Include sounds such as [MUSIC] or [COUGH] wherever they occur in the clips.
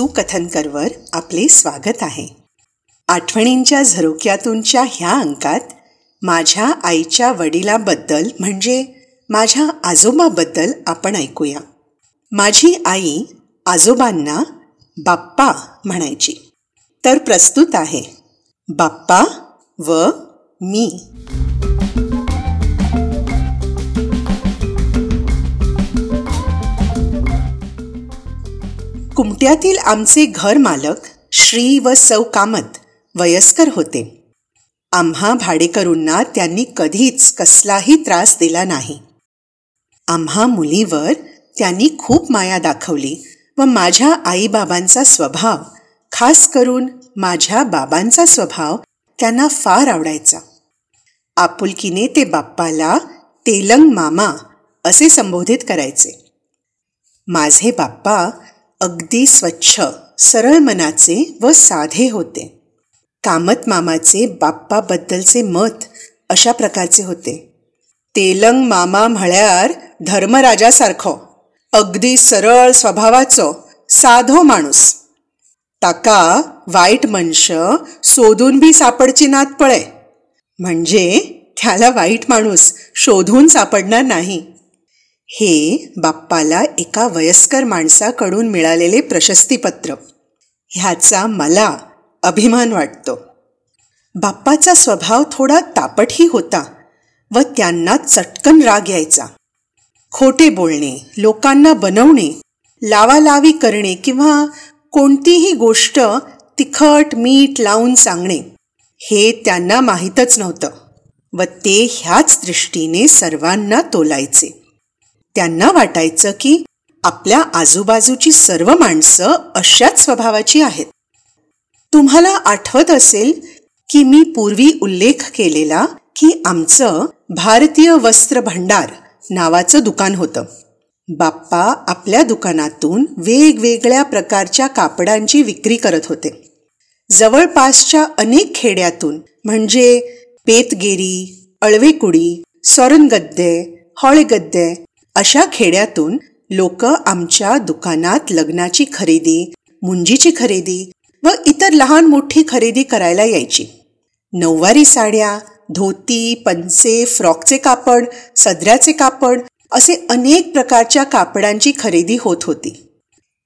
सुकथनकरवर आपले स्वागत आहे. आठवणींच्या झरोक्यातूनच्या ह्या अंकात माझ्या आईच्या वडिलाबद्दल म्हणजे माझ्या आजोबाबद्दल आपण ऐकूया. माझी आई आजोबांना बाप्पा म्हणायची. तर प्रस्तुत आहे. बाप्पा व मी. कुमट्यातील आमचे घर मालक श्री व सौ कामत वयस्कर होते. आम्हा भाडेकरूंना त्यांनी कधीच कसलाही त्रास दिला नाही. आम्हा मुलीवर त्यांनी खूप माया दाखवली व माझ्या आईबाबांचा स्वभाव खास करून माझ्या बाबांचा स्वभाव त्यांना फार आवडायचा. आपुलकीने ते बाप्पाला तेलंग मामा असे संबोधित करायचे. माझे बाप्पा अगदी स्वच्छ सरळ मनाचे व साधे होते. कामत मामाचे बाप्पाबद्दलचे मत अशा प्रकारचे होते. तेलंग मामा म्हळ्यार धर्मराजासारखो अगदी सरळ स्वभावाचो साधो माणूस. ताका वाईट मनश सोदून बी सापडची नात पळे. म्हणजे त्याला वाईट माणूस शोधून सापडणार नाही. हे बाप्पाला एका वयस्कर माणसाकडून मिळालेले प्रशस्तीपत्र. ह्याचा मला अभिमान वाटतो. बाप्पाचा स्वभाव थोडा तापटही होता व त्यांना चटकन राग यायचा. खोटे बोलणे लोकांना बनवणे लावालावी करणे किंवा कोणतीही गोष्ट तिखट मीठ लावून सांगणे हे त्यांना माहीतच नव्हतं व ते ह्याच दृष्टीने सर्वांना तोलायचे. त्यांना वाटायचं की आपल्या आजूबाजूची सर्व माणसं अशाच स्वभावाची आहेत. तुम्हाला आठवत असेल की मी पूर्वी उल्लेख केलेला की आमचं भारतीय वस्त्र भंडार नावाचं दुकान होतं. बाप्पा आपल्या दुकानातून वेगवेगळ्या प्रकारच्या कापडांची विक्री करत होते. जवळपासच्या अनेक खेड्यातून म्हणजे पेतगेरी अळवेकुडी सोरनगद्दे हॉळेगद्दे अशा खेड्यातून लोक आमच्या दुकानात लग्नाची खरेदी मुंजीची खरेदी व इतर लहान मोठी खरेदी करायला यायची. नऊवारी साड्या धोती पंचे फ्रॉकचे कापड सदऱ्याचे कापड असे अनेक प्रकारच्या कापडांची खरेदी होत होती.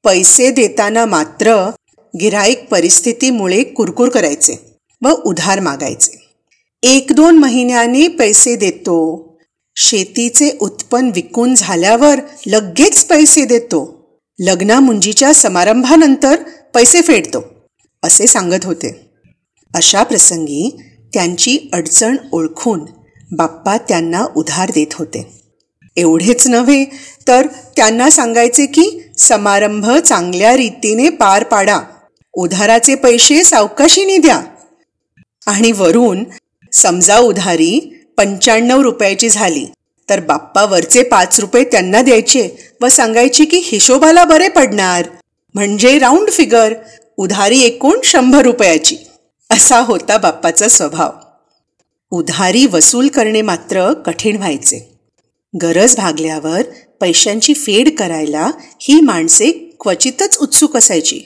पैसे देताना मात्र गिराईक परिस्थितीमुळे कुरकुर करायचे व उधार मागायचे. एक दोन महिन्याने पैसे देतो शेतीचे उत्पन्न विकून झाल्यावर लगेच पैसे देतो. लग्नामुंजीच्या समारंभानंतर पैसे फेडतो असे सांगत होते. अशा प्रसंगी त्यांची अडचण ओळखून बाप्पा त्यांना उधार देत होते. एवढेच नव्हे तर त्यांना सांगायचे की समारंभ चांगल्या रीतीने पार पाडा. उधाराचे पैसे सावकाशीने द्या. आणि वरून समजा उधारी पंच्याण्णव रुपयाची झाली. तर बाप्पा वरचे पाच रुपये त्यांना द्यायचे व सांगायचे की हिशोबाला बरे पडणार. म्हणजे राऊंड फिगर उधारी एकूण शंभर रुपयाची. असा होता बाप्पाचा स्वभाव. उधारी वसूल करणे मात्र कठीण व्हायचे. गरज भागल्यावर पैशांची फेड करायला ही माणसे क्वचितच उत्सुक असायची.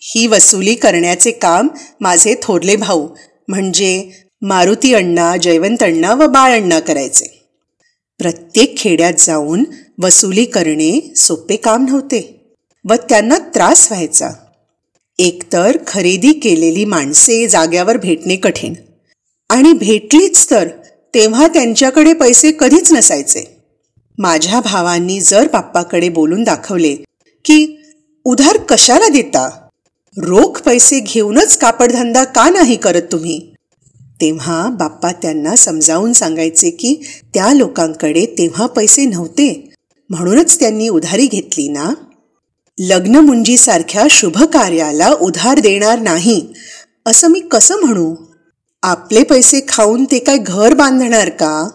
ही वसुली करण्याचे काम माझे थोरले भाऊ म्हणजे मारुती अण्णा जयवंत अण्णा व बाळ अण्णा करायचे. प्रत्येक खेड्यात जाऊन वसुली करणे सोपे काम नव्हते व त्यांना त्रास व्हायचा. एकतर खरेदी केलेली माणसे जाग्यावर भेटणे कठीण आणि भेटलीच तर तेव्हा त्यांच्याकडे पैसे कधीच नसायचे. माझ्या भावांनी जर बाप्पाकडे बोलून दाखवले की उधार कशाला देता? रोख पैसे घेऊनच कापडधंदा का नाही करत तुम्ही? तेव्हा बाप्पा त्यांना समजावून सांगायचे की त्या लोकांकडे तेव्हा पैसे नव्हते. म्हणूनच त्यांनी उधारी घेतली ना? लग्नमुंजीसारख्या शुभ कार्याला उधार देणार नाही. असं मी कसं म्हणू? आपले पैसे खाऊन ते काय घर बांधणार का?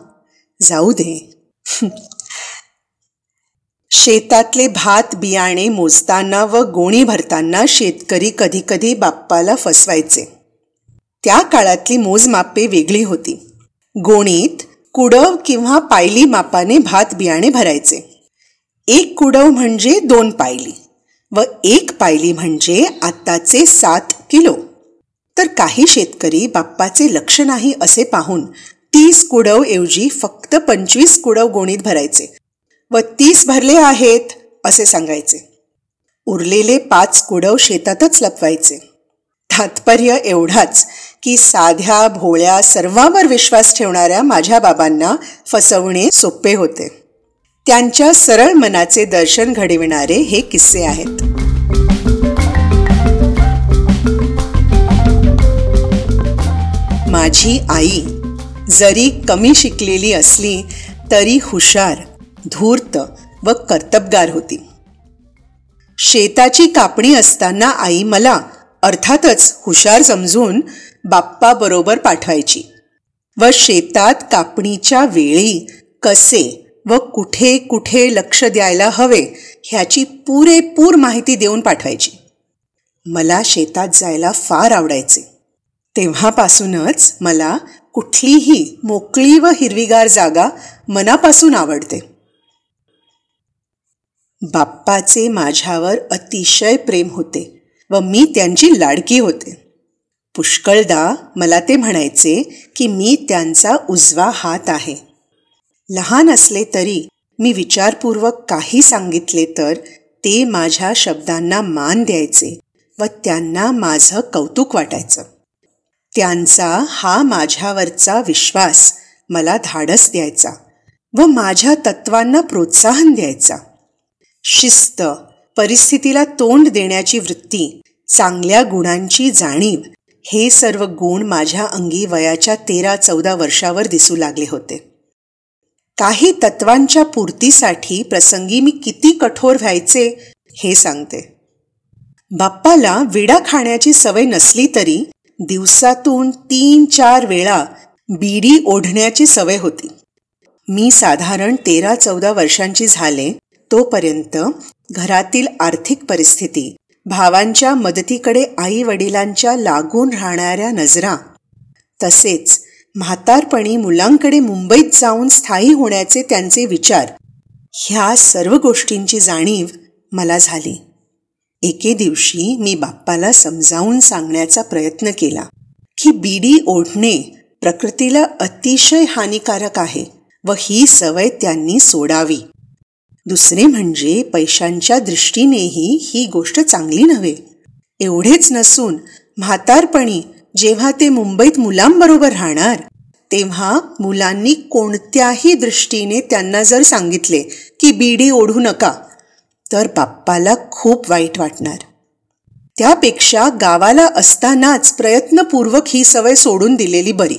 जाऊ दे. [LAUGHS] शेतातले भात बियाणे मोजताना व गोणी भरताना शेतकरी कधीकधी बाप्पाला फसवायचे. त्या काळातली मोजमापे वेगळी होती. गोणीत कुडव किंवा पायली मापाने भात बियाणे भरायचे. एक कुडव म्हणजे दोन पायली व एक पायली म्हणजे आत्ताचे सात किलो. तर काही शेतकरी बाप्पाचे लक्ष नाही असे पाहून तीस कुडव ऐवजी फक्त पंचवीस कुडव गोणीत भरायचे व तीस भरले आहेत असे सांगायचे. उरलेले पाच कुडव शेतातच लपवायचे. तात्पर्य एवढाच की साध्या भोळ्या सर्वांवर विश्वास ठेवणाऱ्या माझ्या बाबांना फसवणे सोपे होते. त्यांच्या सरळ मनाचे दर्शन घडविणारे हे किस्से आहेत. माझी आई जरी कमी शिकलेली असली तरी हुशार धूर्त व कर्तबगार होती. शेताची कापणी असताना आई मला अर्थातच हुशार समजून बाप्पाबरोबर पाठवायची. व शेतात कापणीच्या वेळी कसे व कुठे कुठे लक्ष द्यायला हवे ह्याची पुरेपूर माहिती देऊन पाठवायची. मला शेतात जायला फार आवडायचे. तेव्हापासूनच मला कुठलीही मोकळी व हिरवीगार जागा मनापासून आवडते. बाप्पाचे माझ्यावर अतिशय प्रेम होते. व मी त्यांची लाडकी होते. पुष्कळदा मला ते म्हणायचे की मी त्यांचा उजवा हात आहे. लहान असले तरी मी विचारपूर्वक काही सांगितले तर ते माझ्या शब्दांना मान द्यायचे व त्यांना माझं कौतुक वाटायचं. त्यांचा हा माझ्यावरचा विश्वास मला धाडस द्यायचा व माझ्या तत्वांना प्रोत्साहन द्यायचा. शिस्त परिस्थितीला तोंड देण्याची वृत्ती चांगल्या गुणांची जाणीव हे सर्व गुण माझ्या अंगी वयाच्या तेरा चौदा वर्षावर दिसू लागले होते. काही तत्वांच्या पूर्तीसाठी प्रसंगी मी किती कठोर व्हायचे हे सांगते. बाप्पाला विडा खाण्याची सवय नसली तरी दिवसातून तीन चार वेळा बीडी ओढण्याची सवय होती. मी साधारण तेरा चौदा वर्षांची झाले तोपर्यंत घरातील आर्थिक परिस्थिती भावांच्या मदतीकडे आई वडिलांच्या लागून राहणाऱ्या नजरा तसेच म्हातारपणी मुलांकडे मुंबईत जाऊन स्थायी होण्याचे त्यांचे विचार ह्या सर्व गोष्टींची जाणीव मला झाली. एके दिवशी मी बाप्पाला समजावून सांगण्याचा प्रयत्न केला की बीडी ओढणे प्रकृतीला अतिशय हानिकारक आहे व ही सवय त्यांनी सोडावी. दुसरे म्हणजे पैशांच्या दृष्टीनेही ही गोष्ट चांगली नव्हे. एवढेच नसून म्हातारपणी जेव्हा ते मुंबईत मुलांबरोबर राहणार तेव्हा मुलांनी कोणत्याही दृष्टीने त्यांना जर सांगितले की बीडी ओढू नका तर बाप्पाला खूप वाईट वाटणार. त्यापेक्षा गावाला असतानाच प्रयत्नपूर्वक ही सवय सोडून दिलेली बरी.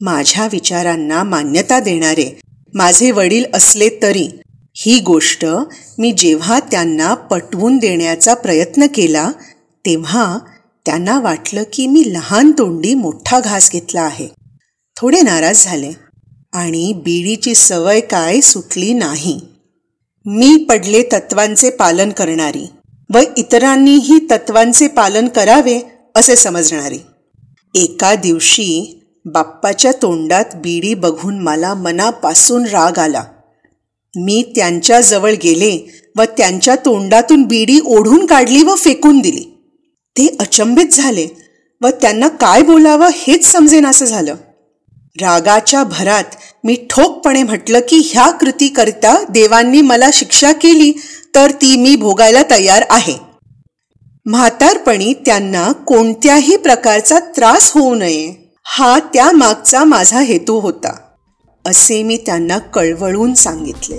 माझ्या विचारांना मान्यता देणारे माझे वडील असले तरी ही गोष्ट मी जेव्हा त्यांना पटवून देण्याचा प्रयत्न केला तेव्हा त्यांना वाटलं की मी लहान तोंडी मोठा घास घेतला आहे. थोडे नाराज झाले आणि बीडीची सवय काय सुटली नाही. मी पडले तत्वांचे पालन करणारी व इतरांनीही तत्वांचे पालन करावे असे समजणारी. एका दिवशी बाप्पाच्या तोंडात बीडी बघून मला मनापासून राग आला. मी त्यांच्याजवळ गेले व त्यांच्या तोंडातून बीडी ओढून काढली व फेकून दिली. ते अचंबित झाले व त्यांना काय बोलावं हेच समजेनासं झालं. रागाच्या भरात मी ठोकपणे म्हटलं की ह्या कृतीकरिता देवांनी मला शिक्षा केली तर ती मी भोगायला तयार आहे. म्हातारपणी त्यांना कोणत्याही प्रकारचा त्रास होऊ नये. हा त्या मागचा माझा हेतू होता. असे मी त्यांना कळवळून सांगितले.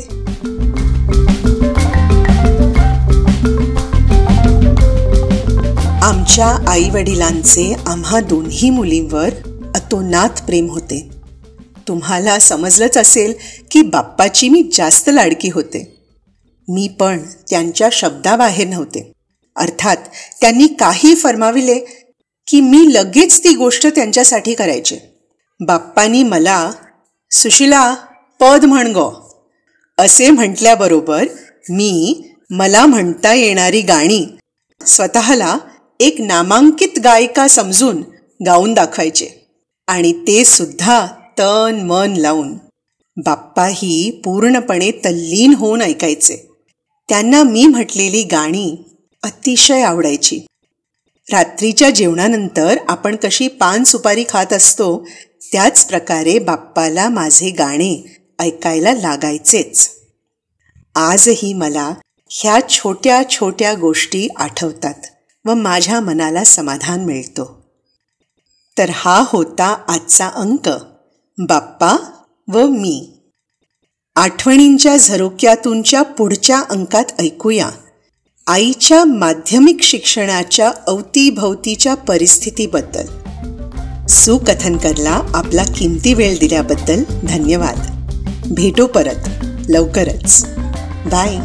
आमच्या आई वडिलांचे आम्हा दोन्ही मुलींवर अतोनात प्रेम होते. तुम्हाला समजलंच असेल की बाप्पाची मी जास्त लाडकी होते. मी पण त्यांच्या शब्दाबाहेर नव्हते. अर्थात त्यांनी काही फरमाविले की मी लगेच ती गोष्ट त्यांच्यासाठी करायचे. बाप्पानी मला सुशिला पद म्हण गो. असे म्हटल्याबरोबर मी मला म्हणता येणारी गाणी स्वतःला एक नामांकित गायिका समजून गाऊन दाखवायचे. आणि ते सुद्धा तन मन लावून. बाप्पाही पूर्णपणे तल्लीन होऊन ऐकायचे. त्यांना मी म्हटलेली गाणी अतिशय आवडायची. रात्रीच्या जेवणानंतर आपण कशी पान सुपारी खात असतो त्याच प्रकारे बाप्पाला माझे गाणे ऐकायला लागायचेच. आजही मला ह्या छोट्या छोट्या गोष्टी आठवतात व माझ्या मनाला समाधान मिळतो. तर हा होता आजचा अंक. बाप्पा व मी. आठवणींच्या झरोक्यातूनच्या पुढच्या अंकात ऐकूया. आईच्या माध्यमिक शिक्षणाच्या अवतीभवतीच्या परिस्थितीबद्दल. सुकथनकरला आपला किमती वेळ दिल्याबद्दल धन्यवाद. भेटू परत. लवकरच. बाय.